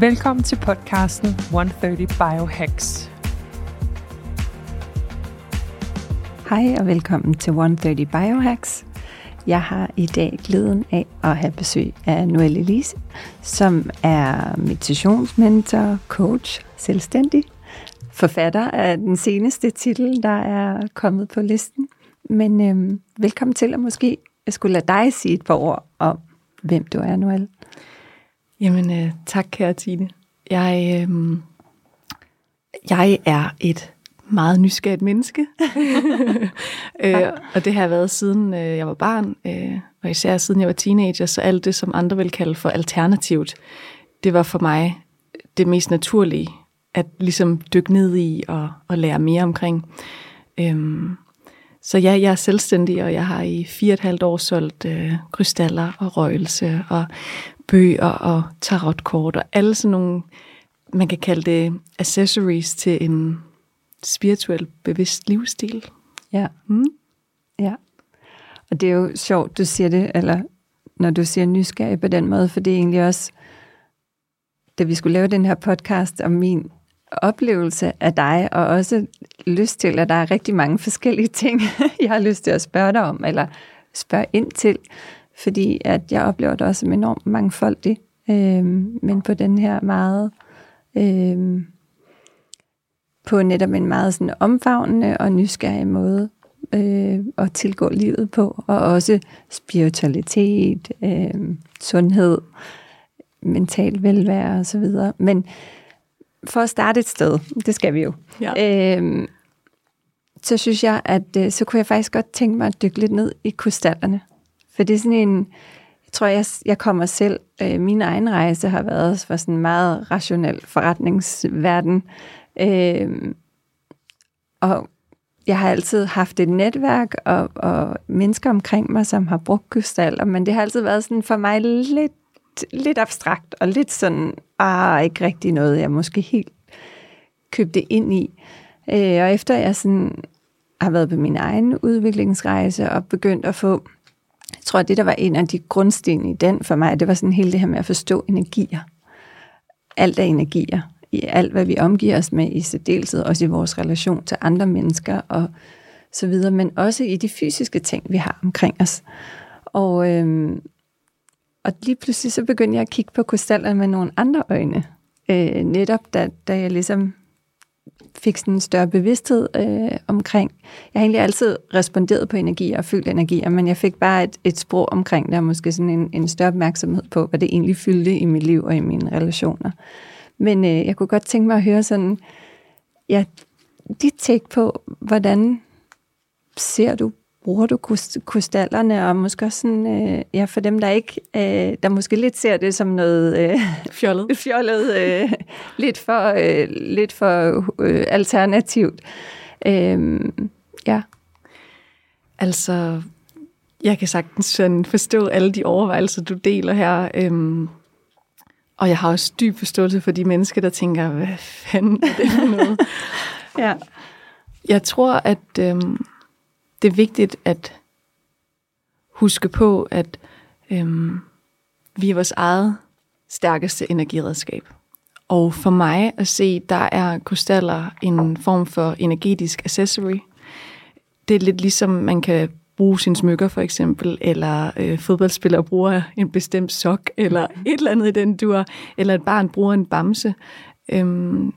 Velkommen til podcasten 130 Biohacks. Hej og velkommen til 130 Biohacks. Jeg har i dag glæden af at have besøg af Noelle Elise, som er meditationsmentor, coach, selvstændig, forfatter af den seneste titel, der er kommet på listen. Men øhm, velkommen til, og måske jeg skulle lade dig sige et par ord om, hvem du er, Noelle. Jamen, øh, tak kære Tine. Jeg, øh, jeg er et meget nysgerrigt menneske. øh, og det har jeg været siden øh, jeg var barn, øh, og især siden jeg var teenager, så alt det, som andre vil kalde for alternativt, det var for mig det mest naturlige, at ligesom dykke ned i og, og lære mere omkring. Øhm, så ja, jeg er selvstændig, og jeg har i fire og et halvt år solgt øh, krystaller og røgelse og bøger og tarotkort og alle sådan nogle, man kan kalde det accessories til en spirituel bevidst livsstil. Ja. Mm. Ja. Og det er jo sjovt, du siger det, eller når du siger nysgerrig på den måde, for det er egentlig også, da vi skulle lave den her podcast om min oplevelse af dig, og også lyst til, at der er rigtig mange forskellige ting, jeg har lyst til at spørge dig om, eller spørge ind til, fordi at jeg oplever det også som enormt mangfoldigt, øh, men på den her meget øh, på netop en meget sådan omfavnende og nysgerrig måde øh, at tilgå livet på, og også spiritualitet, øh, sundhed, mental velvære osv. Men for at starte et sted, det skal vi jo, ja. øh, så synes jeg, at øh, så kunne jeg faktisk godt tænke mig at dykke lidt ned i krystallerne. For det er sådan en, jeg tror, jeg, jeg kommer selv, øh, min egen rejse har været for sådan en meget rationel forretningsverden, Øh, og jeg har altid haft et netværk og, og mennesker omkring mig, som har brugt krystaller, men det har altid været sådan for mig lidt, lidt abstrakt og lidt sådan, ah, ikke rigtig noget, jeg måske helt købte ind i. Øh, og efter jeg sådan har været på min egen udviklingsrejse og begyndt at få, tror, at det, der var en af de grundsten i den for mig, det var sådan hele det her med at forstå energier. Alt er energier i alt, hvad vi omgiver os med, i særdeleshed også i vores relation til andre mennesker og så videre, men også i de fysiske ting, vi har omkring os. Og, øhm, og lige pludselig så begyndte jeg at kigge på krystallerne med nogle andre øjne. Øh, netop da, da jeg ligesom fik sådan en større bevidsthed øh, omkring. Jeg har egentlig altid responderet på energier og følt energier, men jeg fik bare et, et sprog omkring det, og måske sådan en, en større opmærksomhed på, hvad det egentlig fyldte i mit liv og i mine relationer. Men øh, jeg kunne godt tænke mig at høre sådan, ja, dit take på, hvordan ser du, bruger du krystallerne, og måske også sådan, øh, ja, for dem, der ikke, øh, der måske lidt ser det som noget øh, fjollet, fjollet øh, lidt for, øh, lidt for øh, alternativt. Øh, ja. Altså, jeg kan sagtens sådan forstå alle de overvejelser, du deler her. Øhm, og jeg har også dyb forståelse for de mennesker, der tænker, hvad fanden er det for noget? ja. Jeg tror, at øhm, det er vigtigt at huske på, at øhm, vi er vores eget stærkeste energiredskab. Og for mig at se, der er krystaller en form for energetisk accessory. Det er lidt ligesom, man kan bruge sine smykker for eksempel, eller øh, fodboldspillere bruger en bestemt sok, eller mhm. et eller andet i den dur, eller et barn bruger en bamse. Øhm,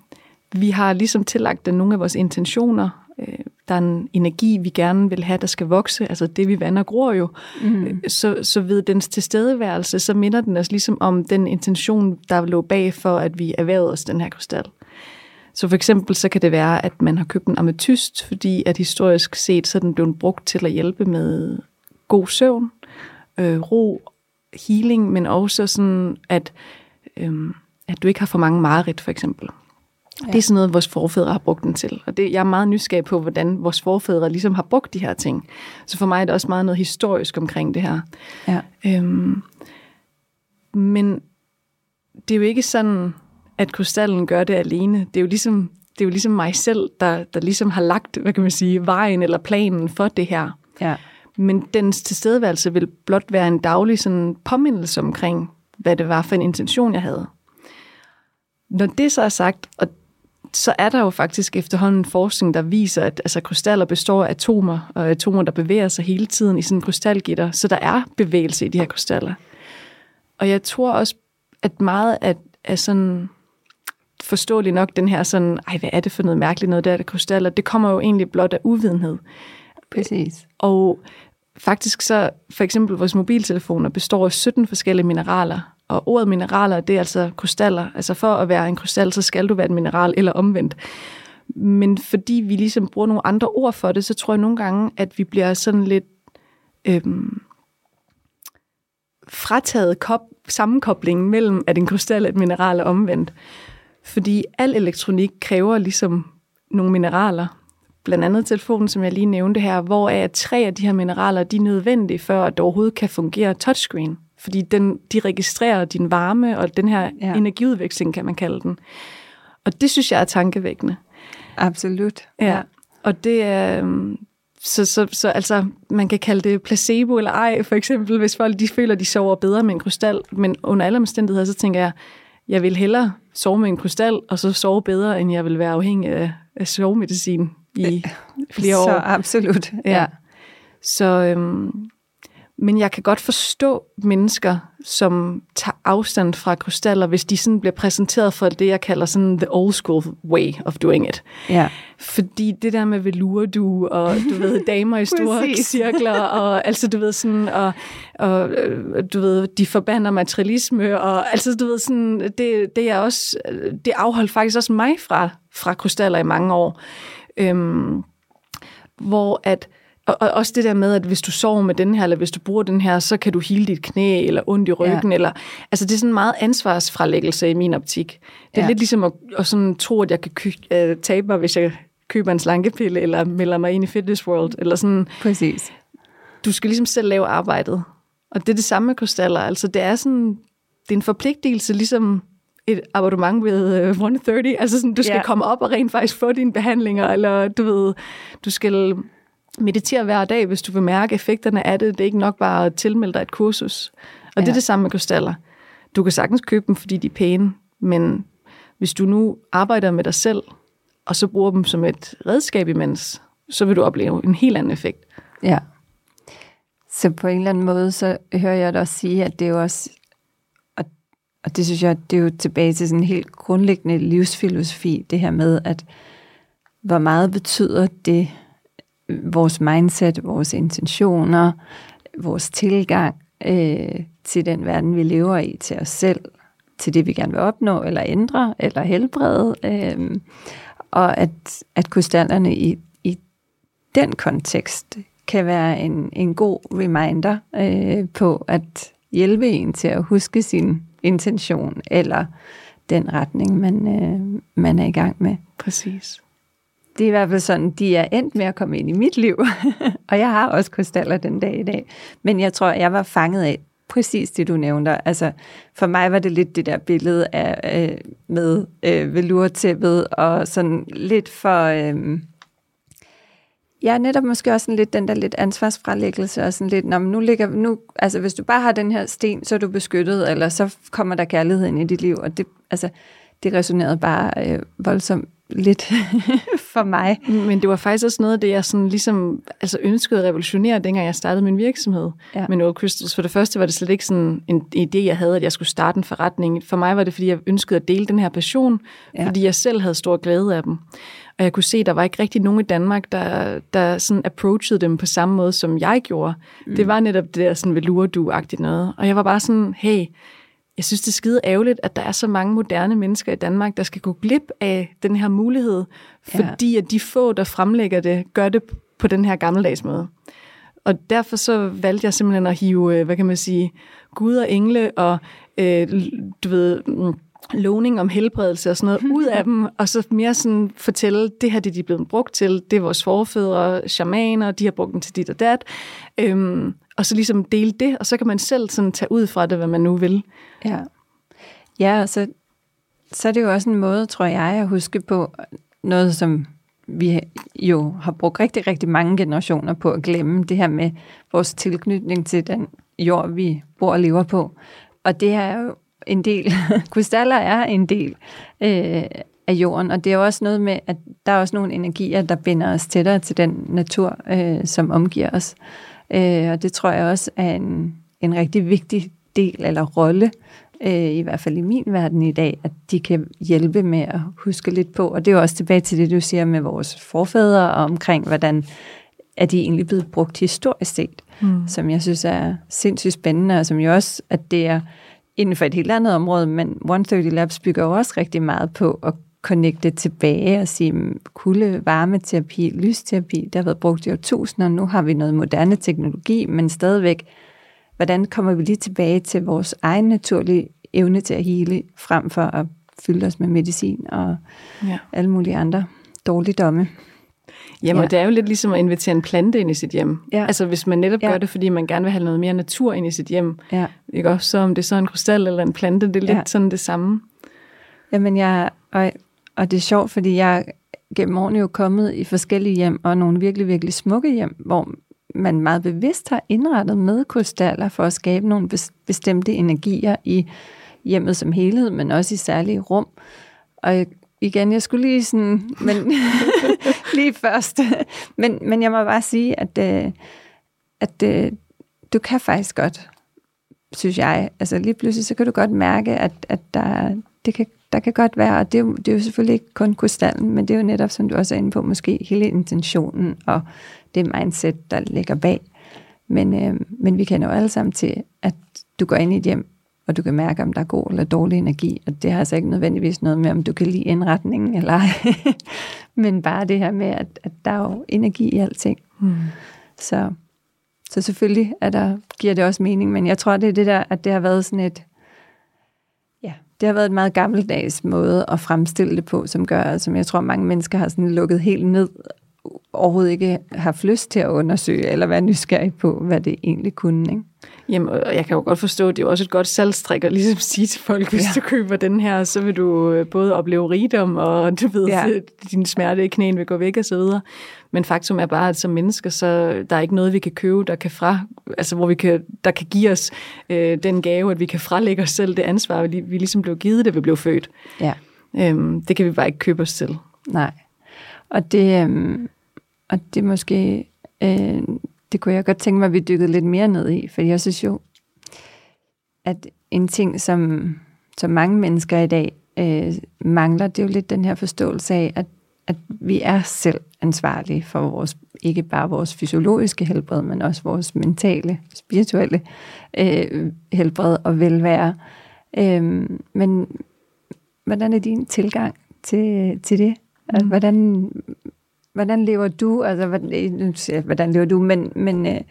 vi har ligesom tillagt den nogle af vores intentioner. Øh, der er en energi, vi gerne vil have, der skal vokse, altså det vi vander gror jo. Mm. Så, så ved dens tilstedeværelse, så minder den os ligesom om den intention, der lå bag for, at vi erhvervede os den her krystal. Så for eksempel så kan det være, at man har købt en ametyst, fordi at historisk set så er den blevet brugt til at hjælpe med god søvn, øh, ro, healing, men også sådan, at, øh, at du ikke har for mange mareridt, for eksempel. Ja. Det er sådan noget, vores forfædre har brugt den til. Og det, jeg er meget nysgerrig på, hvordan vores forfædre ligesom har brugt de her ting. Så for mig er det også meget noget historisk omkring det her. Ja. Øhm, men det er jo ikke sådan, at krystallen gør det alene. Det er jo ligesom, det er jo ligesom mig selv, der, der ligesom har lagt, hvad kan man sige, vejen eller planen for det her. Ja. Men dens tilstedeværelse vil blot være en daglig sådan påmindelse omkring, hvad det var for en intention, jeg havde. Når det så er sagt, og så er der jo faktisk efterhånden forskning, der viser, at altså, krystaller består af atomer, og atomer, der bevæger sig hele tiden i sådan en krystalgitter. Så der er bevægelse i de her krystaller. Og jeg tror også, at meget af, af sådan forståeligt nok den her sådan, ej, hvad er det for noget mærkeligt noget, der er det krystaller, det kommer jo egentlig blot af uvidenhed. Præcis. Og faktisk så, for eksempel vores mobiltelefoner består af 17 forskellige mineraler, og ordet mineraler, det er altså krystaller. Altså for at være en krystal, så skal du være et mineral, eller omvendt. Men fordi vi ligesom bruger nogle andre ord for det, så tror jeg nogle gange, at vi bliver sådan lidt øhm, frataget kop, sammenkoblingen mellem, at en krystal er et mineral og omvendt. Fordi al elektronik kræver ligesom nogle mineraler. Blandt andet telefonen, som jeg lige nævnte her, hvor er tre af de her mineraler, de er nødvendige, for at det overhovedet kan fungere touchscreen. Fordi den, de registrerer din varme og den her ja. energiudveksling, kan man kalde den. Og det synes jeg er tankevækkende. Absolut. Ja. ja. Og det er... Øhm, så, så, så altså, man kan kalde det placebo eller ej, for eksempel, hvis folk de føler, de sover bedre med en krystal. Men under alle omstændigheder, så tænker jeg, jeg vil hellere sove med en krystal, og så sove bedre, end jeg vil være afhængig af, af sovemedicin i flere år. Så absolut. Ja. ja. Så, øhm, men jeg kan godt forstå mennesker, som tager afstand fra krystaller, hvis de sådan bliver præsenteret for det, jeg kalder sådan the old school way of doing it. Ja. Fordi det der med velurdu, og du ved, damer i store cirkler, og altså du ved sådan, og, og du ved, de forbander materialisme, og altså du ved sådan, det, det er også, det afholdt faktisk også mig fra, fra krystaller i mange år. Øhm, hvor at og, og også det der med, at hvis du sover med den her, eller hvis du bruger den her, så kan du hele dit knæ, eller ondt i ryggen, ja. eller... Altså, det er sådan meget ansvarsfralæggelse i min optik. Det er ja. lidt ligesom at, at sådan tro, at jeg kan ky- uh, tabe mig, hvis jeg køber en slankepille, eller melder mig ind i Fitness World, eller sådan... Præcis. Du skal ligesom selv lave arbejdet. Og det er det samme med krystaller. Altså, det er sådan... Det er en forpligtelse, ligesom et abonnement ved uh, 130. Altså sådan, du skal ja. komme op og rent faktisk få dine behandlinger, eller du ved, du skal meditere hver dag, hvis du vil mærke effekterne af det. Det er ikke nok bare at tilmelde dig et kursus. Og ja. det er det samme med krystaller. Du kan sagtens købe dem, fordi de er pæne, men hvis du nu arbejder med dig selv, og så bruger dem som et redskab imens, så vil du opleve en helt anden effekt. Ja. Så på en eller anden måde, så hører jeg dig også sige, at det er jo også, og, og det synes jeg, det er jo tilbage til sådan en helt grundlæggende livsfilosofi, det her med, at hvor meget betyder det, vores mindset, vores intentioner, vores tilgang øh, til den verden, vi lever i, til os selv, til det, vi gerne vil opnå, eller ændre, eller helbrede. Øh, og at, at krystallerne i, i den kontekst kan være en, en god reminder øh, på at hjælpe en til at huske sin intention, eller den retning, man, øh, man er i gang med. Præcis det er i hvert fald sådan, de er endt med at komme ind i mit liv. og jeg har også krystaller den dag i dag. Men jeg tror, jeg var fanget af præcis det, du nævnte. Altså, for mig var det lidt det der billede af, øh, med øh, velurtæppet, og sådan lidt for... Øh, Ja, netop måske også sådan lidt den der lidt ansvarsfralæggelse, og sådan lidt, når nu ligger, nu, altså hvis du bare har den her sten, så er du beskyttet, eller så kommer der kærlighed ind i dit liv, og det, altså, det resonerede bare øh, voldsomt lidt for mig. Men det var faktisk også noget af det, jeg sådan ligesom, altså ønskede at revolutionere, dengang jeg startede min virksomhed ja. med Noel Crystals. For det første var det slet ikke sådan en idé, jeg havde, at jeg skulle starte en forretning. For mig var det, fordi jeg ønskede at dele den her passion, ja. fordi jeg selv havde stor glæde af dem. Og jeg kunne se, at der var ikke rigtig nogen i Danmark, der, der sådan approachede dem på samme måde, som jeg gjorde. Mm. Det var netop det der sådan velurdu-agtigt noget. Og jeg var bare sådan, hey, jeg synes, det er skide ærgerligt, at der er så mange moderne mennesker i Danmark, der skal gå glip af den her mulighed, fordi ja. at de få, der fremlægger det, gør det på den her gammeldags måde. Og derfor så valgte jeg simpelthen at hive, øh, hvad kan man sige, Gud og engle og, øh, du ved, mm, lovning om helbredelse og sådan noget ud af dem, og så mere sådan fortælle, det her det de er blevet brugt til, det er vores forfædre, shamaner, de har brugt dem til dit og dat, øhm, og så ligesom dele det, og så kan man selv sådan tage ud fra det, hvad man nu vil. Ja, ja og så, så er det jo også en måde, tror jeg, at huske på noget, som vi jo har brugt rigtig, rigtig mange generationer på at glemme, det her med vores tilknytning til den jord, vi bor og lever på. Og det er jo en del, krystaller er en del øh, af jorden, og det er også noget med, at der er også nogle energier, der binder os tættere til den natur, øh, som omgiver os. Øh, og det tror jeg også er en, en rigtig vigtig del eller rolle, øh, i hvert fald i min verden i dag, at de kan hjælpe med at huske lidt på. Og det er jo også tilbage til det, du siger med vores forfædre, og omkring, hvordan er de egentlig blevet brugt historisk set, mm. som jeg synes er sindssygt spændende, og som jo også, at det er inden for et helt andet område, men 130 Labs bygger jo også rigtig meget på at connecte tilbage og sige, kulde, varmeterapi, lysterapi, det har været brugt i årtusinder, nu har vi noget moderne teknologi, men stadigvæk, hvordan kommer vi lige tilbage til vores egen naturlige evne til at hele, frem for at fylde os med medicin og ja. alle mulige andre dårligdomme. Jamen, ja. det er jo lidt ligesom at invitere en plante ind i sit hjem. Ja. Altså, hvis man netop ja. gør det, fordi man gerne vil have noget mere natur ind i sit hjem. Ja. Ikke også, så om det er så en krystal eller en plante, det er lidt ja. sådan det samme. Jamen, jeg, og, og det er sjovt, fordi jeg gennem årene jo kommet i forskellige hjem, og nogle virkelig, virkelig smukke hjem, hvor man meget bevidst har indrettet med krystaller for at skabe nogle bestemte energier i hjemmet som helhed, men også i særlige rum. Og igen, jeg skulle lige sådan, men lige først. men, men jeg må bare sige, at, øh, at, at du kan faktisk godt, synes jeg. Altså lige pludselig, så kan du godt mærke, at, at der, det kan, der kan godt være, og det er, jo, det er jo selvfølgelig ikke kun krystallen, men det er jo netop, som du også er inde på, måske hele intentionen og det mindset, der ligger bag. Men, øh, men vi kender jo alle sammen til, at du går ind i et hjem, og du kan mærke, om der er god eller dårlig energi, og det har altså ikke nødvendigvis noget med, om du kan lide indretningen eller ej. Men bare det her med, at, at der er jo energi i alting. Mm. Så, så selvfølgelig er der, giver det også mening, men jeg tror, det er det der, at det har været sådan et, det har været en meget gammeldags måde at fremstille det på, som gør, som jeg tror, mange mennesker har sådan lukket helt ned, overhovedet ikke har lyst til at undersøge, eller være nysgerrig på, hvad det egentlig kunne, ikke? Jamen, og jeg kan jo godt forstå, at det er jo også et godt salgstrik at ligesom sige til folk, hvis ja. du køber den her, så vil du øh, både opleve rigdom, og du ved, ja. din smerte i knæen vil gå væk og så videre. Men faktum er bare, at som mennesker, så der er ikke noget, vi kan købe, der kan fra, altså hvor vi kan, der kan give os øh, den gave, at vi kan frelægge os selv det ansvar, vi, vi ligesom blev givet, da vi blev født. Ja. Øhm, det kan vi bare ikke købe os til. Nej. Og det, øhm, og det måske øh, det kunne jeg godt tænke mig, at vi dykkede lidt mere ned i, for jeg synes jo, at en ting, som, som mange mennesker i dag øh, mangler, det er jo lidt den her forståelse af, at, at vi er selv ansvarlige for vores, ikke bare vores fysiologiske helbred, men også vores mentale, spirituelle øh, helbred og velvære. Øh, men hvordan er din tilgang til, til det? Mm. Hvordan, Hvordan lever du? Altså, hvordan, hvordan lever du? Men, men øh,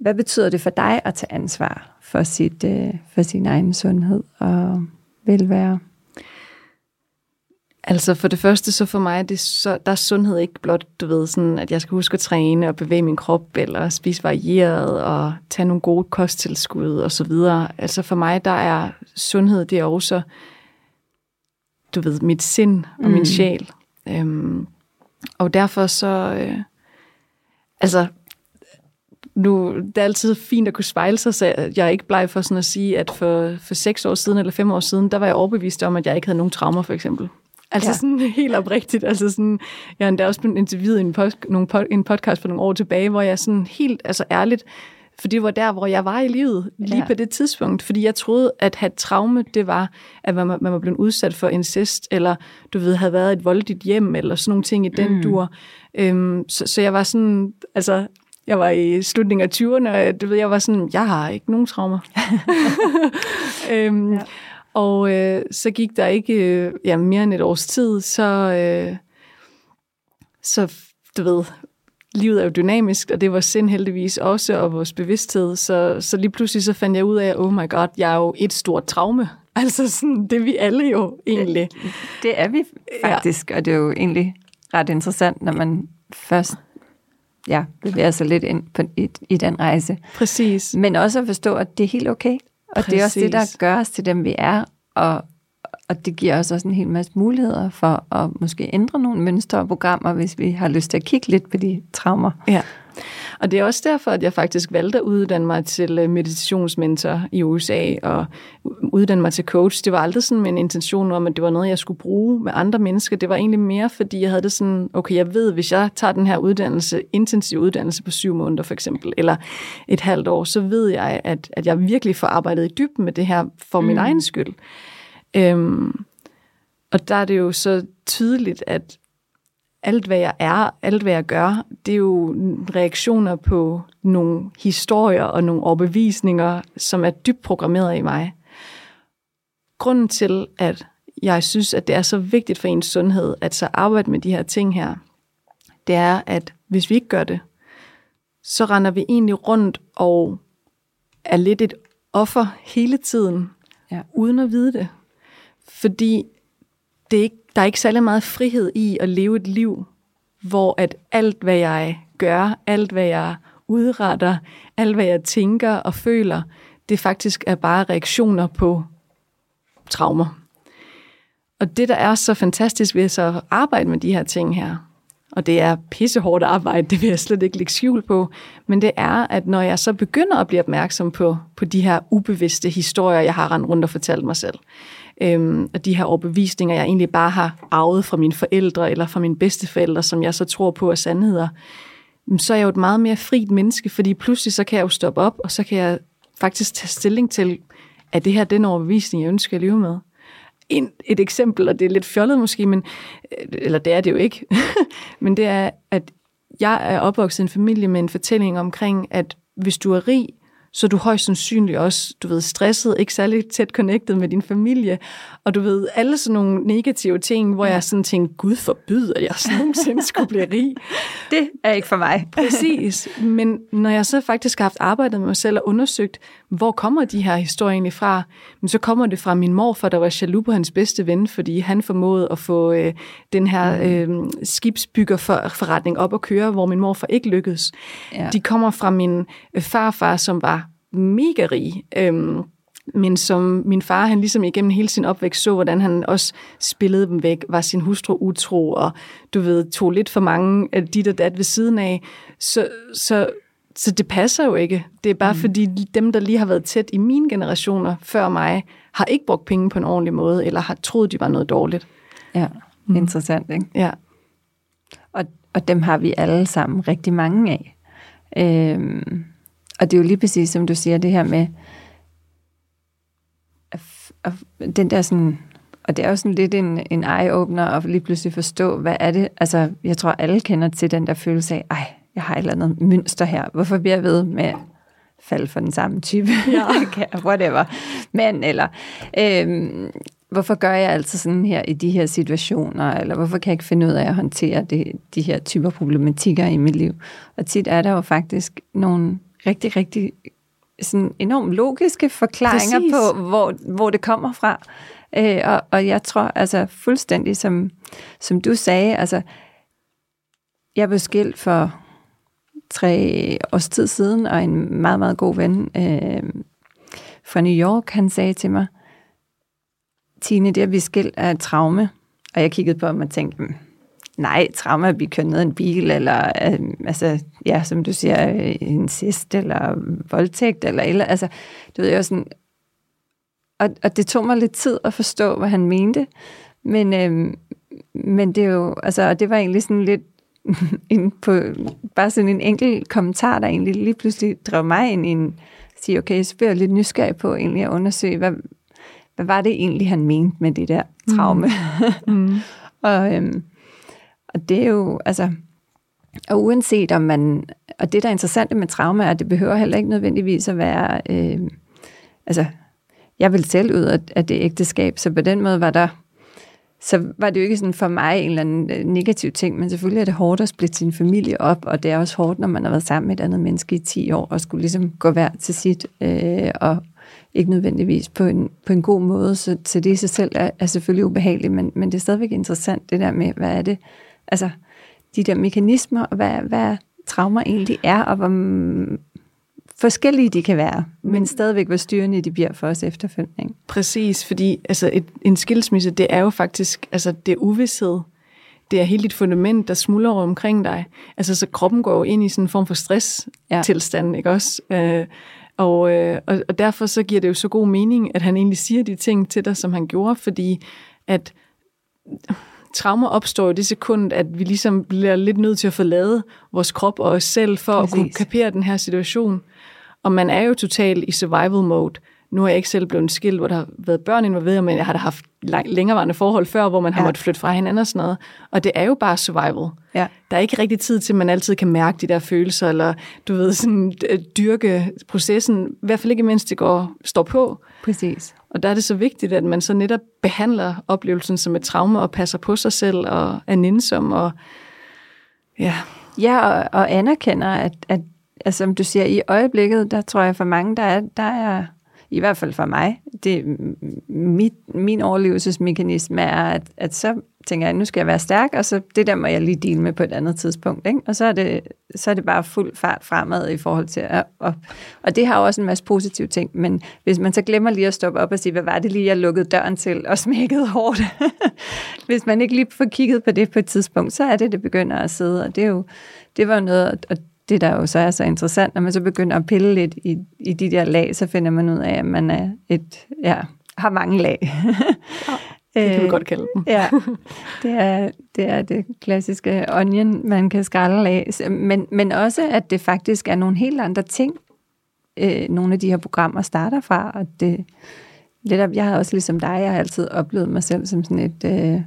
hvad betyder det for dig at tage ansvar for, sit, øh, for sin egen sundhed og velvære? Altså for det første, så for mig, det så, der er sundhed ikke blot, du ved, sådan, at jeg skal huske at træne og bevæge min krop, eller spise varieret og tage nogle gode kosttilskud og så videre. Altså for mig, der er sundhed, det er også, du ved, mit sind og mm. min sjæl. Øhm, og derfor så, øh, altså, nu, det er altid fint at kunne spejle sig, så jeg er ikke bleg for sådan at sige, at for, for seks år siden eller fem år siden, der var jeg overbevist om, at jeg ikke havde nogen traumer, for eksempel. Altså ja. sådan helt oprigtigt. Altså sådan, jeg har endda også blevet interviewet i en, pod, nogle pod, en podcast for nogle år tilbage, hvor jeg sådan helt altså ærligt for det var der, hvor jeg var i livet, lige ja. på det tidspunkt. Fordi jeg troede, at have traume, det var, at man, man var blevet udsat for incest, eller du ved, havde været et voldeligt hjem, eller sådan nogle ting i den mm. dur. Øhm, så, så jeg var sådan, altså, jeg var i slutningen af 20'erne, og du ved, jeg var sådan, jeg har ikke nogen traumer. øhm, ja. Og øh, så gik der ikke øh, ja, mere end et års tid, så, øh, så du ved, livet er jo dynamisk, og det var sind heldigvis også, og vores bevidsthed. Så, så lige pludselig så fandt jeg ud af, oh my god, jeg er jo et stort traume. Altså sådan, det er vi alle jo egentlig. Det er vi faktisk, ja. og det er jo egentlig ret interessant, når man først ja, bevæger sig lidt ind på, i, i den rejse. Præcis. Men også at forstå, at det er helt okay. Og Præcis. det er også det, der gør os til dem, vi er. Og, og det giver os også en hel masse muligheder for at måske ændre nogle mønstre og programmer, hvis vi har lyst til at kigge lidt på de traumer. Ja. Og det er også derfor, at jeg faktisk valgte at uddanne mig til øh, meditationsmentor i USA og uddanne mig til coach. Det var aldrig sådan med en intention om, at det var noget, jeg skulle bruge med andre mennesker. Det var egentlig mere, fordi jeg havde det sådan, okay, jeg ved, hvis jeg tager den her uddannelse, intensiv uddannelse på syv måneder for eksempel, eller et halvt år, så ved jeg, at, at jeg virkelig får arbejdet i dybden med det her for min mm. egen skyld. Øhm, og der er det jo så tydeligt, at alt hvad jeg er, alt hvad jeg gør, det er jo reaktioner på nogle historier og nogle overbevisninger, som er dybt programmeret i mig. Grunden til, at jeg synes, at det er så vigtigt for ens sundhed, at så arbejde med de her ting her, det er, at hvis vi ikke gør det, så render vi egentlig rundt og er lidt et offer hele tiden, ja. uden at vide det. Fordi det er ikke der er ikke særlig meget frihed i at leve et liv, hvor at alt, hvad jeg gør, alt, hvad jeg udretter, alt, hvad jeg tænker og føler, det faktisk er bare reaktioner på traumer. Og det, der er så fantastisk ved så at arbejde med de her ting her, og det er pissehårdt arbejde, det vil jeg slet ikke lægge skjul på, men det er, at når jeg så begynder at blive opmærksom på, på de her ubevidste historier, jeg har rendt rundt og fortalt mig selv, øhm, og de her overbevisninger, jeg egentlig bare har arvet fra mine forældre eller fra mine bedsteforældre, som jeg så tror på er sandheder, så er jeg jo et meget mere frit menneske, fordi pludselig så kan jeg jo stoppe op, og så kan jeg faktisk tage stilling til, at det her den overbevisning, jeg ønsker at leve med. En, et eksempel, og det er lidt fjollet måske, men, øh, eller det er det jo ikke, men det er, at jeg er opvokset i en familie med en fortælling omkring, at hvis du er rig, så er du højst sandsynligt også, du ved, stresset, ikke særlig tæt connected med din familie, og du ved, alle sådan nogle negative ting, hvor ja. jeg sådan tænkte, Gud forbyd, at jeg sådan nogensinde skulle blive rig. Det er ikke for mig. Præcis. Men når jeg så faktisk har haft arbejdet med mig selv og undersøgt, hvor kommer de her historier egentlig fra, men så kommer det fra min morfar, der var jaloux på hans bedste ven, fordi han formåede at få øh, den her mm. øh, skibsbyggerforretning op at køre, hvor min morfar ikke lykkedes. Ja. De kommer fra min øh, farfar, som var mega rig. Øhm, men som min far, han ligesom igennem hele sin opvækst så, hvordan han også spillede dem væk, var sin hustru utro, og du ved, tog lidt for mange af dit og dat ved siden af. Så, så, så det passer jo ikke. Det er bare mm. fordi dem, der lige har været tæt i mine generationer før mig, har ikke brugt penge på en ordentlig måde, eller har troet, de var noget dårligt. Ja, mm. interessant, ikke? Ja. Og, og dem har vi alle sammen rigtig mange af. Øhm, og det er jo lige præcis, som du siger, det her med, at, at den der sådan, og det er jo sådan lidt en, en eye-opener at lige pludselig forstå, hvad er det, altså jeg tror alle kender til den der følelse af, ej, jeg har et eller andet mønster her, hvorfor bliver jeg ved med at falde for den samme type, ja. whatever, men eller, øhm, hvorfor gør jeg altid sådan her i de her situationer, eller hvorfor kan jeg ikke finde ud af at håndtere det, de her typer problematikker i mit liv? Og tit er der jo faktisk nogle rigtig, rigtig sådan enormt logiske forklaringer Præcis. på, hvor, hvor det kommer fra. Øh, og, og jeg tror altså fuldstændig, som, som du sagde, altså jeg blev skilt for tre års tid siden, og en meget, meget god ven øh, fra New York, han sagde til mig, Tine, det at blive skilt er et traume. Og jeg kiggede på ham og tænkte, mm, nej, traume at blive kørt ned en bil, eller øh, altså, ja, som du siger, øh, en sidst, eller voldtægt, eller, eller altså, du ved jo sådan, og, og det tog mig lidt tid at forstå, hvad han mente, men, øh, men det er jo, altså, og det var egentlig sådan lidt en på, bare sådan en enkelt kommentar, der egentlig lige pludselig drev mig ind i en, sige, okay, så bliver jeg lidt nysgerrig på egentlig at undersøge, hvad, hvad var det egentlig, han mente med det der traume? Mm. mm. og, øhm, og det er jo, altså, og uanset om man, og det der er interessant med trauma, er, at det behøver heller ikke nødvendigvis at være, øh, altså, jeg vil selv ud af, af det ægteskab, så på den måde var der, så var det jo ikke sådan for mig en eller anden øh, negativ ting, men selvfølgelig er det hårdt at splitte sin familie op, og det er også hårdt, når man har været sammen med et andet menneske i 10 år, og skulle ligesom gå hver til sit, øh, og ikke nødvendigvis på en, på en god måde, så, så det i sig selv er, er selvfølgelig ubehageligt, men, men det er stadigvæk interessant, det der med, hvad er det, altså de der mekanismer, og hvad, hvad traumer egentlig er, og hvor forskellige de kan være, men stadigvæk hvor styrende de bliver for os efterfølgende. Præcis, fordi altså et, en skilsmisse, det er jo faktisk, altså det er uvidshed. Det er hele dit fundament, der smuldrer omkring dig. Altså så kroppen går jo ind i sådan en form for stress-tilstand, ja. ikke også? Øh, og, øh, og, og derfor så giver det jo så god mening, at han egentlig siger de ting til dig, som han gjorde, fordi at traumer opstår i det sekund, at vi ligesom bliver lidt nødt til at forlade vores krop og os selv, for Præcis. at kunne kapere den her situation. Og man er jo totalt i survival mode. Nu er jeg ikke selv blevet skilt, hvor der har været børn involveret, men jeg har da haft længerevarende forhold før, hvor man har ja. måttet flytte fra hinanden og sådan noget. Og det er jo bare survival. Ja. Der er ikke rigtig tid til, at man altid kan mærke de der følelser, eller du ved, sådan øh, dyrke processen, i hvert fald ikke mens det går, står på. Præcis. Og der er det så vigtigt, at man så netop behandler oplevelsen som et traume, og passer på sig selv, og er nænsom, og ja. Ja, og, og anerkender, at, at altså, som du siger, i øjeblikket, der tror jeg for mange, der er, der er i hvert fald for mig, det, mit, min overlevelsesmekanisme er, at, at så tænker jeg, nu skal jeg være stærk, og så det der må jeg lige dele med på et andet tidspunkt. Ikke? Og så er, det, så er det bare fuld fart fremad i forhold til at... Og, og det har jo også en masse positive ting, men hvis man så glemmer lige at stoppe op og sige, hvad var det lige, jeg lukkede døren til og smækkede hårdt? hvis man ikke lige får kigget på det på et tidspunkt, så er det, det begynder at sidde, og det er jo det var noget, og det, der jo så er så interessant, når man så begynder at pille lidt i, i de der lag, så finder man ud af, at man er et, ja, har mange lag. Ja, det kan vi godt kalde dem. ja, det er, det er det klassiske onion, man kan skrælle af. Men, men også, at det faktisk er nogle helt andre ting, øh, nogle af de her programmer starter fra. Og det, lidt, jeg har også ligesom dig, jeg har altid oplevet mig selv som sådan et... Øh,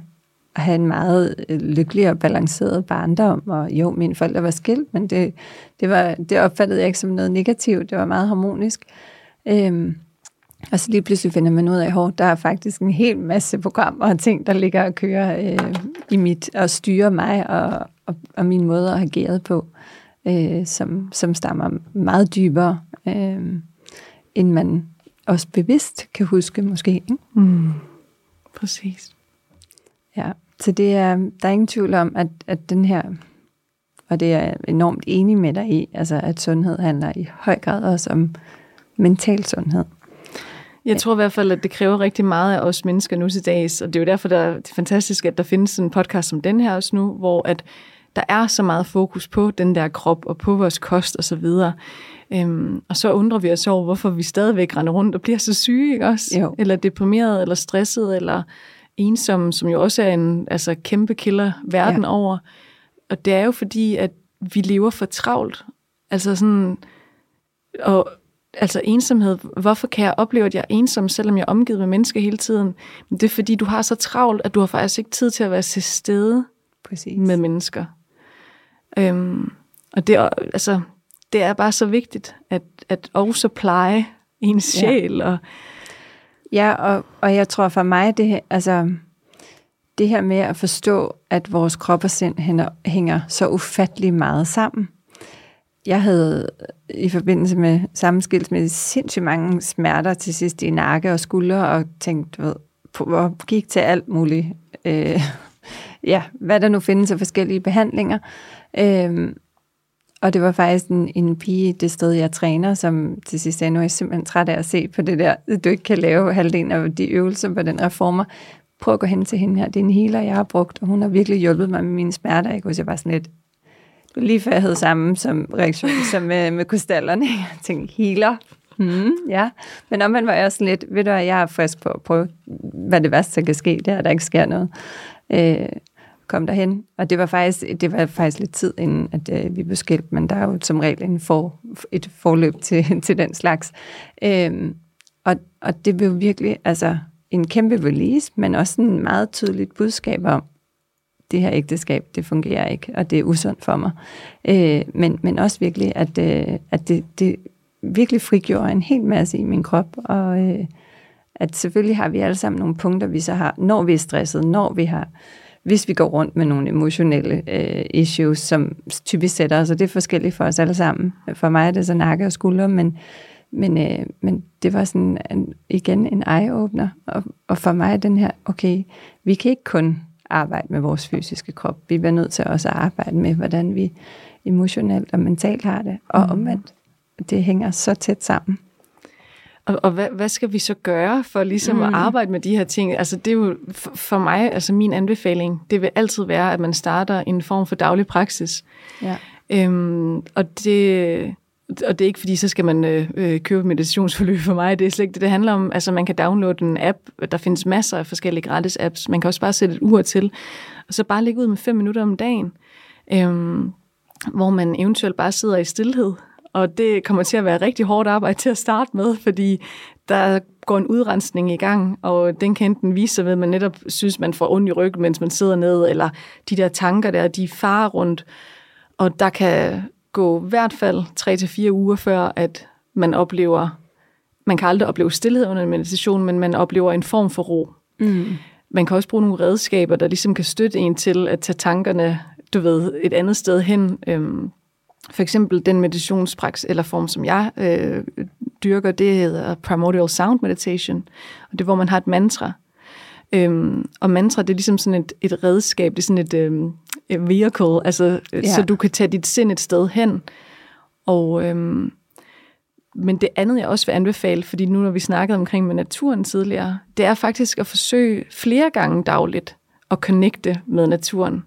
at have en meget øh, lykkelig og balanceret barndom. Og jo, mine forældre var skilt, men det, det, var, det opfattede jeg ikke som noget negativt. Det var meget harmonisk. Øhm, og så lige pludselig finder man ud af, at der er faktisk en hel masse programmer og ting, der ligger og kører øh, i mit, og styrer mig og, og, og min måde at agere på, øh, som, som stammer meget dybere, øh, end man også bevidst kan huske måske. Ikke? Mm. Præcis. Ja. Så det er, der er ingen tvivl om, at, at den her, og det er jeg enormt enig med dig i, altså at sundhed handler i høj grad også om mental sundhed. Jeg tror i hvert fald, at det kræver rigtig meget af os mennesker nu til dags, og det er jo derfor, der er det fantastisk, at der findes en podcast som den her også nu, hvor at der er så meget fokus på den der krop og på vores kost og så videre. Øhm, og så undrer vi os over, hvorfor vi stadigvæk render rundt og bliver så syge, ikke også? Jo. Eller deprimeret, eller stresset, eller ensomme, som jo også er en altså, kæmpe killer verden ja. over. Og det er jo fordi, at vi lever for travlt. Altså sådan, og altså ensomhed, hvorfor kan jeg opleve, at jeg er ensom, selvom jeg er omgivet med mennesker hele tiden? Men det er fordi, du har så travlt, at du har faktisk ikke tid til at være til stede Præcis. med mennesker. Øhm, og det er, altså, det er bare så vigtigt, at, at også pleje ens sjæl, ja. og Ja, og, og jeg tror for mig, det, altså, det her med at forstå, at vores krop og sind hænger, hænger så ufattelig meget sammen. Jeg havde øh, i forbindelse med med sindssygt mange smerter til sidst i nakke og skuldre, og tænkte, ved, på, gik til alt muligt. Øh, ja, hvad der nu findes af forskellige behandlinger. Øh, og det var faktisk en, en pige det sted, jeg træner, som til sidst sagde, nu er jeg simpelthen træt af at se på det der, du ikke kan lave halvdelen af de øvelser på den reformer. Prøv at gå hen til hende her. Det er en healer, jeg har brugt, og hun har virkelig hjulpet mig med mine smerter. Jeg kunne jeg bare sådan lidt, lige før jeg havde samme som reaktion som med, med krystallerne. Jeg tænkte, healer? Hmm, ja, men om man var også lidt, ved du hvad, jeg er frisk på at prøve, hvad det værste, der kan ske, det er, at der ikke sker noget. Øh, kom derhen. Og det var faktisk, det var faktisk lidt tid, inden at, øh, vi blev skilt, men der er jo som regel en for, et forløb til, til den slags. Øhm, og, og det blev virkelig altså, en kæmpe release, men også en meget tydeligt budskab om, det her ægteskab, det fungerer ikke, og det er usundt for mig. Øh, men, men også virkelig, at, øh, at det, det virkelig frigjorde en hel masse i min krop, og øh, at selvfølgelig har vi alle sammen nogle punkter, vi så har, når vi er stresset, når vi har hvis vi går rundt med nogle emotionelle øh, issues, som typisk sætter os, og det er forskelligt for os alle sammen. For mig er det så nakke og skuldre, men Men, øh, men det var sådan en, igen en eye-opener. Og, og for mig den her, okay, vi kan ikke kun arbejde med vores fysiske krop. Vi bliver nødt til også at arbejde med, hvordan vi emotionelt og mentalt har det. Og mm. omvendt. Det hænger så tæt sammen. Og, og hvad, hvad skal vi så gøre for ligesom mm. at arbejde med de her ting? Altså det er jo for, for mig, altså min anbefaling, det vil altid være, at man starter en form for daglig praksis. Ja. Øhm, og det og det er ikke fordi, så skal man øh, øh, købe meditationsforløb for mig. Det er slet ikke det, det handler om. Altså, man kan downloade en app. Der findes masser af forskellige gratis apps. Man kan også bare sætte et ur til. Og så bare ligge ud med fem minutter om dagen. Øhm, hvor man eventuelt bare sidder i stillhed. Og det kommer til at være rigtig hårdt arbejde til at starte med, fordi der går en udrensning i gang, og den kan enten vise sig ved, at man netop synes, man får ondt i ryggen, mens man sidder ned, eller de der tanker der, de farer rundt. Og der kan gå i hvert fald 3-4 uger før, at man oplever, man kan aldrig opleve stillhed under en meditation, men man oplever en form for ro. Mm. Man kan også bruge nogle redskaber, der ligesom kan støtte en til at tage tankerne, du ved, et andet sted hen. Øhm, for eksempel den meditationspraksis eller form, som jeg øh, dyrker, det hedder Primordial Sound Meditation. Og det er, hvor man har et mantra. Øhm, og mantra, det er ligesom sådan et, et redskab, det er sådan et, øhm, et vehicle, altså, ja. så du kan tage dit sind et sted hen. Og, øhm, men det andet, jeg også vil anbefale, fordi nu når vi snakkede omkring med naturen tidligere, det er faktisk at forsøge flere gange dagligt at connecte med naturen.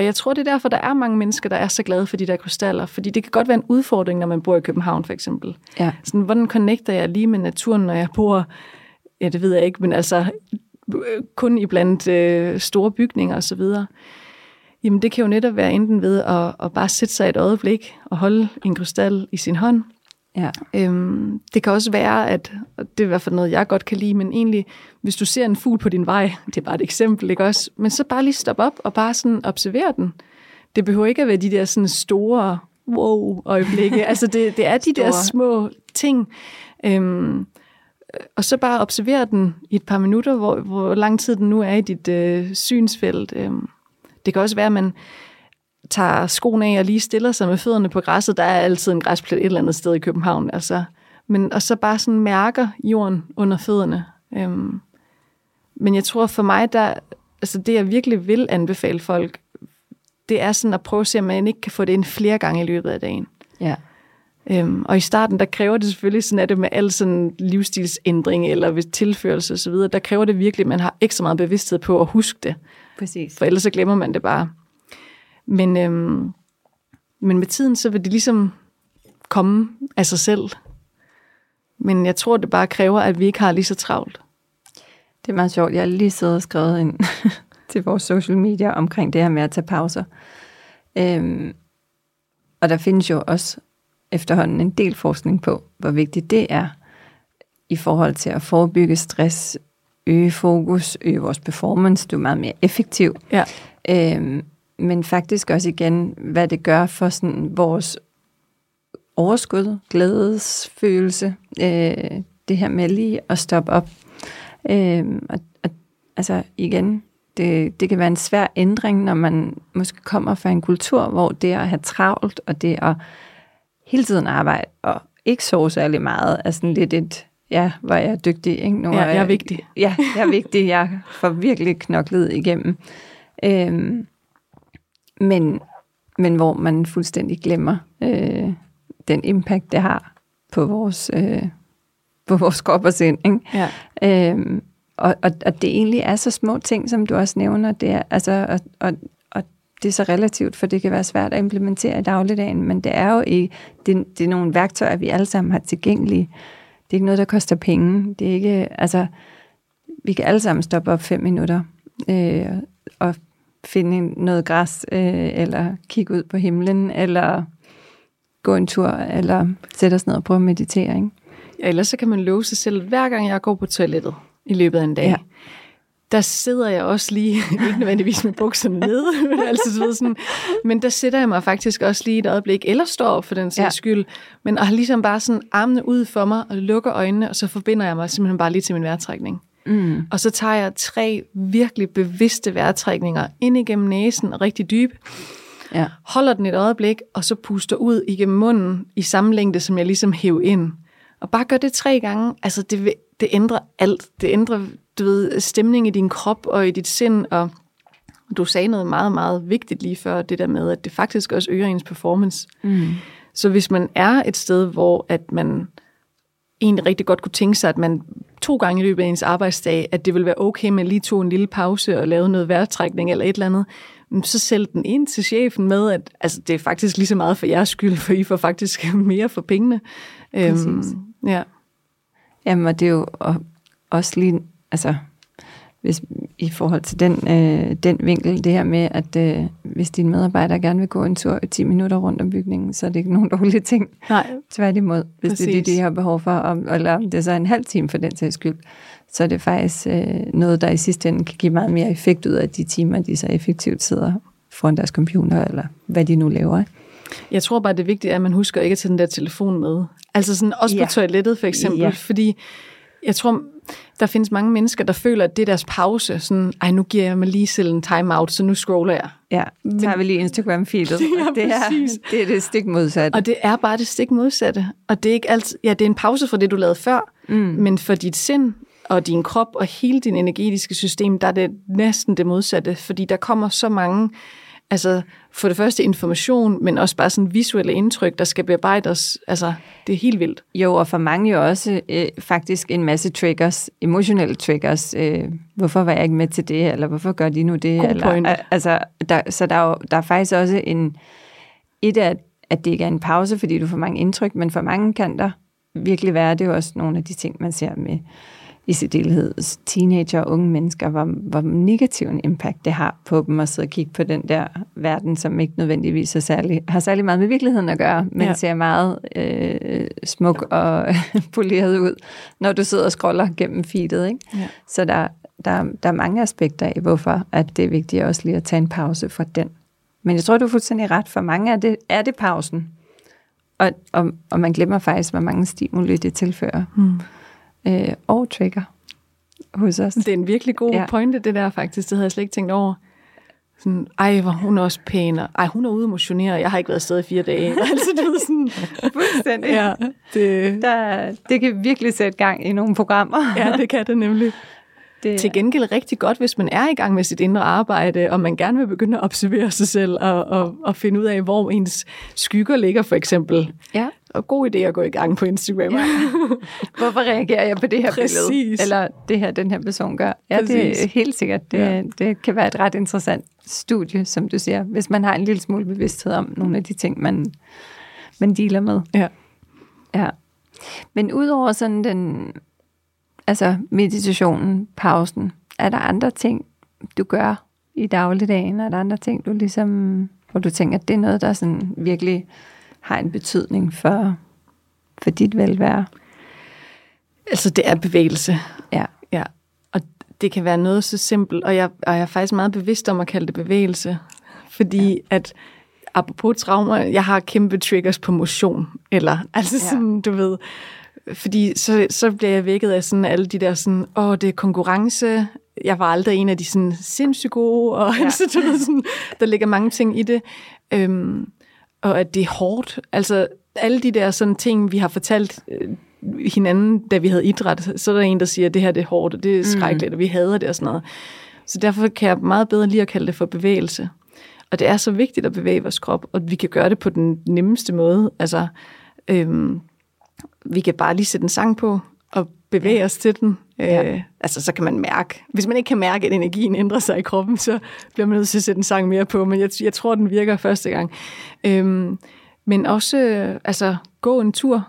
Og jeg tror, det er derfor, der er mange mennesker, der er så glade for de der krystaller. Fordi det kan godt være en udfordring, når man bor i København, for eksempel. Ja. Sådan, hvordan connecter jeg lige med naturen, når jeg bor... Ja, det ved jeg ikke, men altså kun i blandt øh, store bygninger og så videre. Jamen det kan jo netop være enten ved at, at bare sætte sig et øjeblik og holde en krystal i sin hånd. Ja. Øhm, det kan også være, at, og det er i hvert fald noget, jeg godt kan lide, men egentlig, hvis du ser en fugl på din vej, det er bare et eksempel, ikke også? Men så bare lige stop op og bare sådan observere den. Det behøver ikke at være de der sådan store wow-øjeblikke. altså det, det er de store. der små ting. Øhm, og så bare observere den i et par minutter, hvor, hvor lang tid den nu er i dit øh, synsfelt. Øhm, det kan også være, at man tager skoene af og lige stiller sig med fødderne på græsset. Der er altid en græsplet et eller andet sted i København. Altså. Men, og så bare sådan mærker jorden under fødderne. Øhm, men jeg tror for mig, der, altså det jeg virkelig vil anbefale folk, det er sådan at prøve at se, om man ikke kan få det ind flere gange i løbet af dagen. Ja. Øhm, og i starten, der kræver det selvfølgelig, sådan er det med al sådan livsstilsændring eller ved tilførelse osv., der kræver det virkelig, at man har ekstra meget bevidsthed på at huske det. Præcis. For ellers så glemmer man det bare. Men, øhm, men med tiden, så vil det ligesom komme af sig selv. Men jeg tror, det bare kræver, at vi ikke har lige så travlt. Det er meget sjovt. Jeg har lige siddet og skrevet ind til vores social media omkring det her med at tage pauser. Øhm, og der findes jo også efterhånden en del forskning på, hvor vigtigt det er i forhold til at forebygge stress, øge fokus, øge vores performance, du er meget mere effektiv. Ja. Øhm, men faktisk også igen, hvad det gør for sådan vores overskud, glædesfølelse, øh, det her med lige at stoppe op. Øh, og, og, altså igen, det, det kan være en svær ændring, når man måske kommer fra en kultur, hvor det at have travlt, og det at hele tiden arbejde, og ikke sove særlig meget, er sådan lidt et, ja, hvor jeg er dygtig. Ikke? Nu ja, jeg er vigtig. Ja, jeg er vigtig. Jeg får virkelig knoklet igennem. Øhm, men, men hvor man fuldstændig glemmer øh, den impact, det har på vores, øh, på vores krop og sind. Ikke? Ja. Øhm, og, og, og det egentlig er så små ting, som du også nævner, det er, altså, og, og, og det er så relativt, for det kan være svært at implementere i dagligdagen, men det er jo ikke, det, det er nogle værktøjer, vi alle sammen har tilgængelige. Det er ikke noget, der koster penge. Det er ikke, altså, vi kan alle sammen stoppe op fem minutter øh, og finde noget græs, øh, eller kigge ud på himlen, eller gå en tur, eller sætte os ned og prøve at meditere. Ikke? Ja, ellers så kan man love sig selv, hver gang jeg går på toilettet i løbet af en dag, ja. der sidder jeg også lige, ikke nødvendigvis med bukserne nede, men, altså sådan, men der sætter jeg mig faktisk også lige et øjeblik, eller står op for den sags ja. skyld, men har ligesom bare sådan armene ud for mig, og lukker øjnene, og så forbinder jeg mig simpelthen bare lige til min vejrtrækning. Mm. Og så tager jeg tre virkelig bevidste vejrtrækninger ind igennem næsen, rigtig dybe. Ja. Holder den et øjeblik, og så puster ud igennem munden i samme længde, som jeg ligesom hæver ind. Og bare gør det tre gange, altså det, det ændrer alt. Det ændrer, du ved, stemning i din krop og i dit sind, og du sagde noget meget, meget vigtigt lige før, det der med, at det faktisk også øger ens performance. Mm. Så hvis man er et sted, hvor at man egentlig rigtig godt kunne tænke sig, at man to gange i løbet af ens arbejdsdag, at det vil være okay med lige to en lille pause og lave noget vejrtrækning eller et eller andet, så sælg den ind til chefen med, at altså, det er faktisk lige så meget for jeres skyld, for I får faktisk mere for pengene. Øhm, ja. Jamen, og det er jo også lige, altså, hvis, i forhold til den, øh, den vinkel, det her med, at øh, hvis dine medarbejdere gerne vil gå en tur i 10 minutter rundt om bygningen, så er det ikke nogen dårlige ting. Nej. Tværtimod, hvis Præcis. det er det, de har behov for, eller om det er så en halv time for den sags skyld, så er det faktisk øh, noget, der i sidste ende kan give meget mere effekt ud af de timer, de så effektivt sidder foran deres computer, eller hvad de nu laver. Jeg tror bare, det er vigtigt, at man husker ikke at tage den der telefon med. Altså sådan, også ja. på toilettet for eksempel, ja. fordi jeg tror, der findes mange mennesker, der føler, at det er deres pause. Sådan, ej, nu giver jeg mig lige selv en time-out, så nu scroller jeg. Ja, så har vi lige Instagram-feedet. Ja, det, er, det er det stik modsatte. Og det er bare det stik modsatte. Og det er ikke altid, ja, det er en pause fra det, du lavede før, mm. men for dit sind og din krop og hele din energetiske system, der er det næsten det modsatte, fordi der kommer så mange Altså for det første information, men også bare sådan visuelle indtryk, der skal bearbejdes. Altså, det er helt vildt. Jo, og for mange jo også øh, faktisk en masse triggers, emotionelle triggers. Øh, hvorfor var jeg ikke med til det, eller hvorfor gør de nu det? God eller, point. altså, der, så der er, jo, der er faktisk også en... Et af, at det ikke er en pause, fordi du får mange indtryk, men for mange kan der virkelig være, det er jo også nogle af de ting, man ser med i delhed teenager og unge mennesker, hvor, hvor negativ en impact det har på dem at sidde og kigge på den der verden, som ikke nødvendigvis er særlig, har særlig meget med virkeligheden at gøre, men ja. ser meget øh, smuk og poleret ud, når du sidder og scroller gennem feedet. Ikke? Ja. Så der, der, der er mange aspekter af, hvorfor at det er vigtigt også lige at tage en pause fra den. Men jeg tror, du er fuldstændig ret. For mange er det, er det pausen. Og, og, og man glemmer faktisk, hvor mange stimuli det tilfører. Hmm øh, og trigger hos os. Det er en virkelig god ja. pointe, det der faktisk. Det havde jeg slet ikke tænkt over. Sådan, ej, hvor hun er også pæn, og ej, hun er ude motionere, jeg har ikke været afsted i fire dage. altså, det er sådan, Fuldstændig. Ja, det... Der, det kan virkelig sætte gang i nogle programmer. ja, det kan det nemlig. Det... Til gengæld rigtig godt, hvis man er i gang med sit indre arbejde, og man gerne vil begynde at observere sig selv, og, og, og finde ud af, hvor ens skygger ligger, for eksempel. Ja og god idé at gå i gang på Instagram. Ja. Hvorfor reagerer jeg på det her Præcis. billede? Eller det her, den her person gør. Ja, Præcis. det er helt sikkert. Det, ja. det kan være et ret interessant studie, som du siger, hvis man har en lille smule bevidsthed om nogle af de ting, man, man dealer med. Ja. ja. Men udover sådan den, altså meditationen, pausen, er der andre ting, du gør i dagligdagen? Er der andre ting, du ligesom, hvor du tænker, at det er noget, der sådan virkelig har en betydning for, for dit velvære? Altså, det er bevægelse. Ja. ja. Og det kan være noget så simpelt, og jeg, og jeg er faktisk meget bevidst om at kalde det bevægelse, fordi ja. at apropos traumer, jeg har kæmpe triggers på motion, eller altså ja. sådan, du ved, fordi så, så bliver jeg vækket af sådan alle de der sådan, åh, det er konkurrence, jeg var aldrig en af de sådan sindssygt gode, og ja. altså, du ved, sådan, der ligger mange ting i det. Øhm, og at det er hårdt. Altså alle de der sådan ting, vi har fortalt øh, hinanden, da vi havde idræt, så er der en, der siger, at det her det er hårdt, og det er mm. skrækkeligt, mm. og vi hader det og sådan noget. Så derfor kan jeg meget bedre lige at kalde det for bevægelse. Og det er så vigtigt at bevæge vores krop, og vi kan gøre det på den nemmeste måde. Altså, øhm, vi kan bare lige sætte en sang på, og bevæge ja. os til den. Ja. Øh, altså, så kan man mærke. Hvis man ikke kan mærke, at energien ændrer sig i kroppen, så bliver man nødt til at sætte en sang mere på. Men jeg, jeg tror, den virker første gang. Øhm, men også, altså, gå en tur.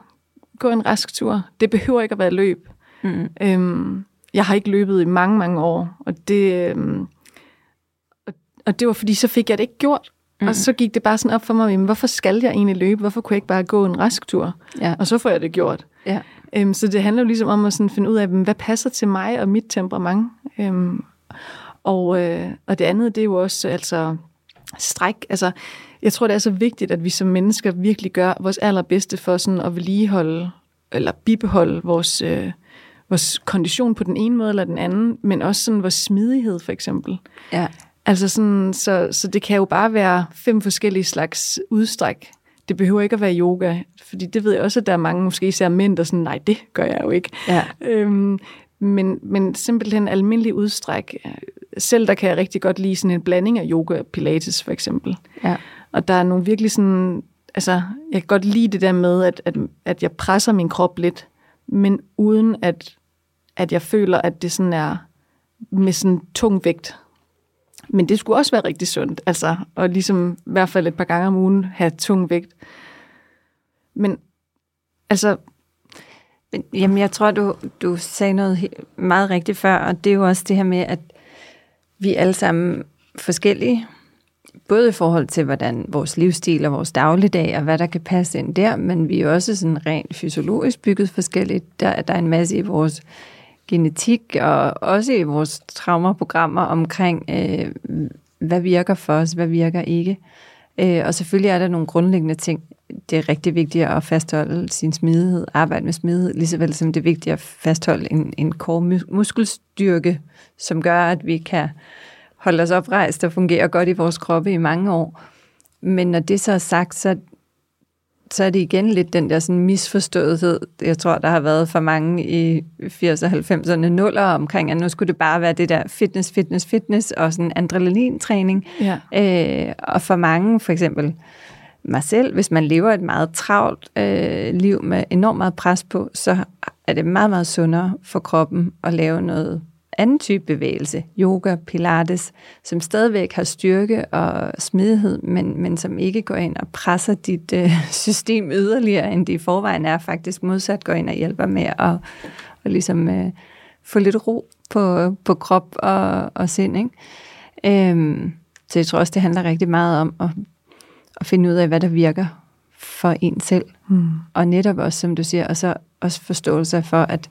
Gå en rask tur. Det behøver ikke at være løb. Mm. Øhm, jeg har ikke løbet i mange, mange år. Og det, øhm, og, og det var fordi, så fik jeg det ikke gjort. Mm. Og så gik det bare sådan op for mig, jamen, hvorfor skal jeg egentlig løbe? Hvorfor kunne jeg ikke bare gå en rask tur? Ja. Og så får jeg det gjort. Ja. Øhm, så det handler jo ligesom om at sådan finde ud af, hvad passer til mig og mit temperament. Øhm, og, øh, og det andet, det er jo også altså stræk. Altså, jeg tror, det er så vigtigt, at vi som mennesker virkelig gør vores allerbedste for sådan at vedligeholde eller bibeholde vores, øh, vores kondition på den ene måde eller den anden, men også sådan vores smidighed for eksempel. Ja. Altså sådan, så, så det kan jo bare være fem forskellige slags udstræk det behøver ikke at være yoga, fordi det ved jeg også, at der er mange, måske især mænd, der sådan, nej, det gør jeg jo ikke. Ja. Øhm, men, men simpelthen almindelig udstræk. Selv der kan jeg rigtig godt lide sådan en blanding af yoga og pilates, for eksempel. Ja. Og der er nogle virkelig sådan, altså, jeg kan godt lide det der med, at, at, at jeg presser min krop lidt, men uden at, at jeg føler, at det sådan er med sådan tung vægt. Men det skulle også være rigtig sundt, altså, og ligesom i hvert fald et par gange om ugen have tung vægt. Men altså, Men, Jamen, jeg tror, du, du sagde noget meget rigtigt før, og det er jo også det her med, at vi er alle sammen forskellige, både i forhold til, hvordan vores livsstil og vores dagligdag, og hvad der kan passe ind der, men vi er også sådan rent fysiologisk bygget forskelligt. Der, der er en masse i vores genetik, og også i vores traumaprogrammer omkring, øh, hvad virker for os, hvad virker ikke. Øh, og selvfølgelig er der nogle grundlæggende ting. Det er rigtig vigtigt at fastholde sin smidighed, arbejde med smidighed, lige så vel som det er vigtigt at fastholde en, en core muskelstyrke, som gør, at vi kan holde os oprejst og fungere godt i vores kroppe i mange år. Men når det så er sagt, så, så er det igen lidt den der sådan misforståethed, jeg tror, der har været for mange i 80'erne, 90'erne, nuller omkring, at nu skulle det bare være det der fitness, fitness, fitness og sådan adrenalintræning. ja. Øh, og for mange, for eksempel mig selv, hvis man lever et meget travlt øh, liv med enormt meget pres på, så er det meget, meget sundere for kroppen at lave noget anden type bevægelse, yoga, pilates, som stadigvæk har styrke og smidighed, men, men som ikke går ind og presser dit øh, system yderligere, end det i forvejen er, faktisk modsat går ind og hjælper med at, at ligesom, øh, få lidt ro på, på krop og, og sind. Ikke? Øhm, så jeg tror også, det handler rigtig meget om at, at finde ud af, hvad der virker for en selv. Mm. Og netop også, som du siger, og så også forståelse for, at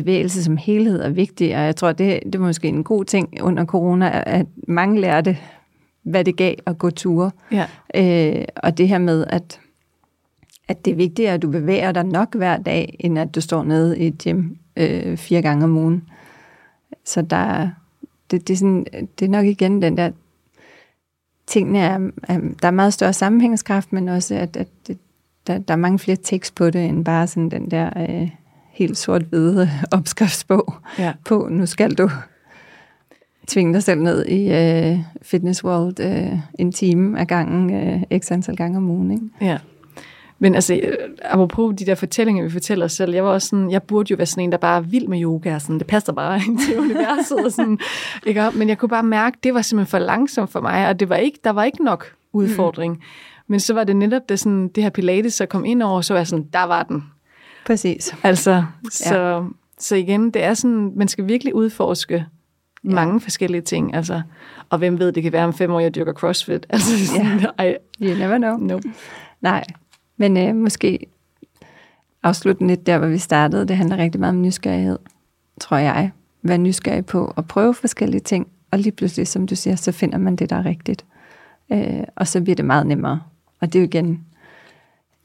bevægelse som helhed er vigtig, og jeg tror, det, det er måske en god ting under corona, at mange lærte, hvad det gav at gå ture. Ja. Øh, og det her med, at, at det er vigtigt, at du bevæger dig nok hver dag, end at du står nede i et gym øh, fire gange om ugen. Så der, er- det, det, er sådan, det er nok igen den der, tingene er, er, der er meget større sammenhængskraft, men også, at, at det, der, der er mange flere tekst på det, end bare sådan den der øh, helt sort-hvide opskriftsbog Ja. på, nu skal du tvinge dig selv ned i øh, Fitness World øh, en time af gangen, øh, x antal gange om ugen. Ikke? Ja. Men altså, øh, apropos de der fortællinger, vi fortæller os selv, jeg var også sådan, jeg burde jo være sådan en, der bare er vild med yoga, og sådan, det passer bare ind til universet, og sådan, ikke? Men jeg kunne bare mærke, det var simpelthen for langsomt for mig, og det var ikke, der var ikke nok udfordring. Mm. Men så var det netop det, sådan, det her pilates, så kom ind over, så var jeg sådan, der var den. Præcis. Altså, så, ja. så igen, det er sådan, man skal virkelig udforske mange forskellige ting, altså, og hvem ved, det kan være om fem år, jeg dyrker CrossFit, altså, sådan, ja. ej, You never know. nope. Nej, men øh, måske afslutte lidt der, hvor vi startede. Det handler rigtig meget om nysgerrighed, tror jeg. Vær nysgerrig på at prøve forskellige ting, og lige pludselig, som du siger, så finder man det, der er rigtigt. Øh, og så bliver det meget nemmere. Og det er jo igen,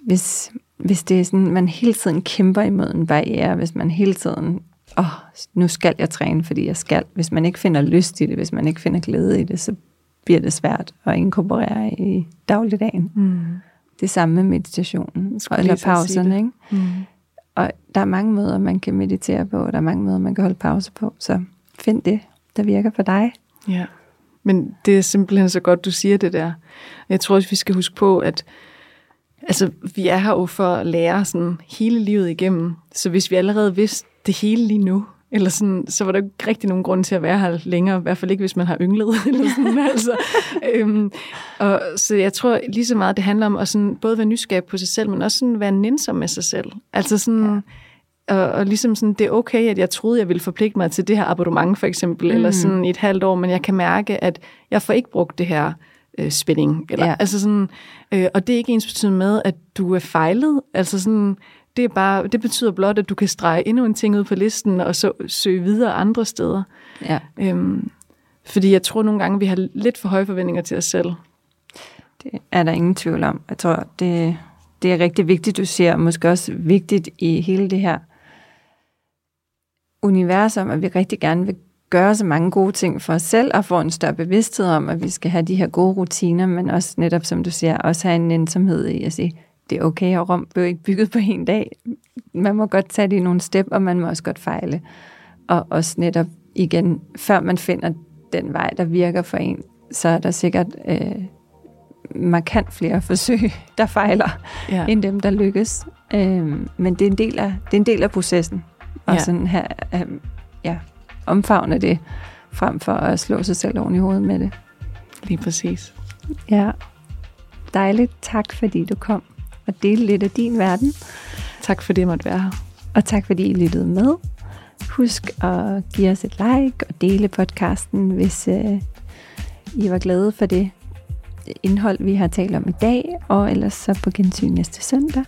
hvis, hvis det er sådan, man hele tiden kæmper imod en barriere, hvis man hele tiden, åh, oh, nu skal jeg træne, fordi jeg skal. Hvis man ikke finder lyst i det, hvis man ikke finder glæde i det, så bliver det svært at inkorporere i dagligdagen. Mm. Det samme med meditationen, eller pauserne. Ikke? Mm. Og der er mange måder, man kan meditere på, og der er mange måder, man kan holde pause på. Så find det, der virker for dig. Ja, men det er simpelthen så godt, du siger det der. Jeg tror også, vi skal huske på, at altså, vi er her jo for at lære sådan hele livet igennem. Så hvis vi allerede vidste det hele lige nu, eller sådan, så var der jo ikke rigtig nogen grund til at være her længere, i hvert fald ikke, hvis man har ynglet. Eller sådan, altså. øhm, og, så jeg tror lige så meget, det handler om at sådan, både være nysgerrig på sig selv, men også sådan være nænsom med sig selv. Altså sådan, ja. og, og ligesom sådan, det er okay, at jeg troede, jeg ville forpligte mig til det her abonnement for eksempel, mm. eller sådan i et halvt år, men jeg kan mærke, at jeg får ikke brugt det her øh, spænding. Eller, Ja. altså sådan, øh, og det er ikke ens betydende med, at du er fejlet. Altså sådan, det, er bare, det betyder blot, at du kan strege endnu en ting ud på listen, og så søge videre andre steder. Ja. Øhm, fordi jeg tror nogle gange, vi har lidt for høje forventninger til os selv. Det er der ingen tvivl om. Jeg tror, det, det er rigtig vigtigt, du siger, og måske også vigtigt i hele det her univers om, at vi rigtig gerne vil gøre så mange gode ting for os selv, og få en større bevidsthed om, at vi skal have de her gode rutiner, men også netop, som du siger, også have en ensomhed i at sige, det er okay, og Rom blev ikke bygget på en dag. Man må godt tage det i nogle step, og man må også godt fejle. Og også netop igen, før man finder den vej, der virker for en, så er der sikkert øh, markant flere forsøg, der fejler, ja. end dem, der lykkes. Øh, men det er, en del af, det er en del af processen. Og ja. sådan her, øh, ja, omfavne det, frem for at slå sig selv oven i hovedet med det. Lige præcis. Ja, dejligt. Tak fordi du kom og delte lidt af din verden. Tak fordi jeg måtte være her. Og tak fordi I lyttede med. Husk at give os et like og dele podcasten, hvis øh, I var glade for det indhold, vi har talt om i dag, og ellers så på gensyn næste søndag.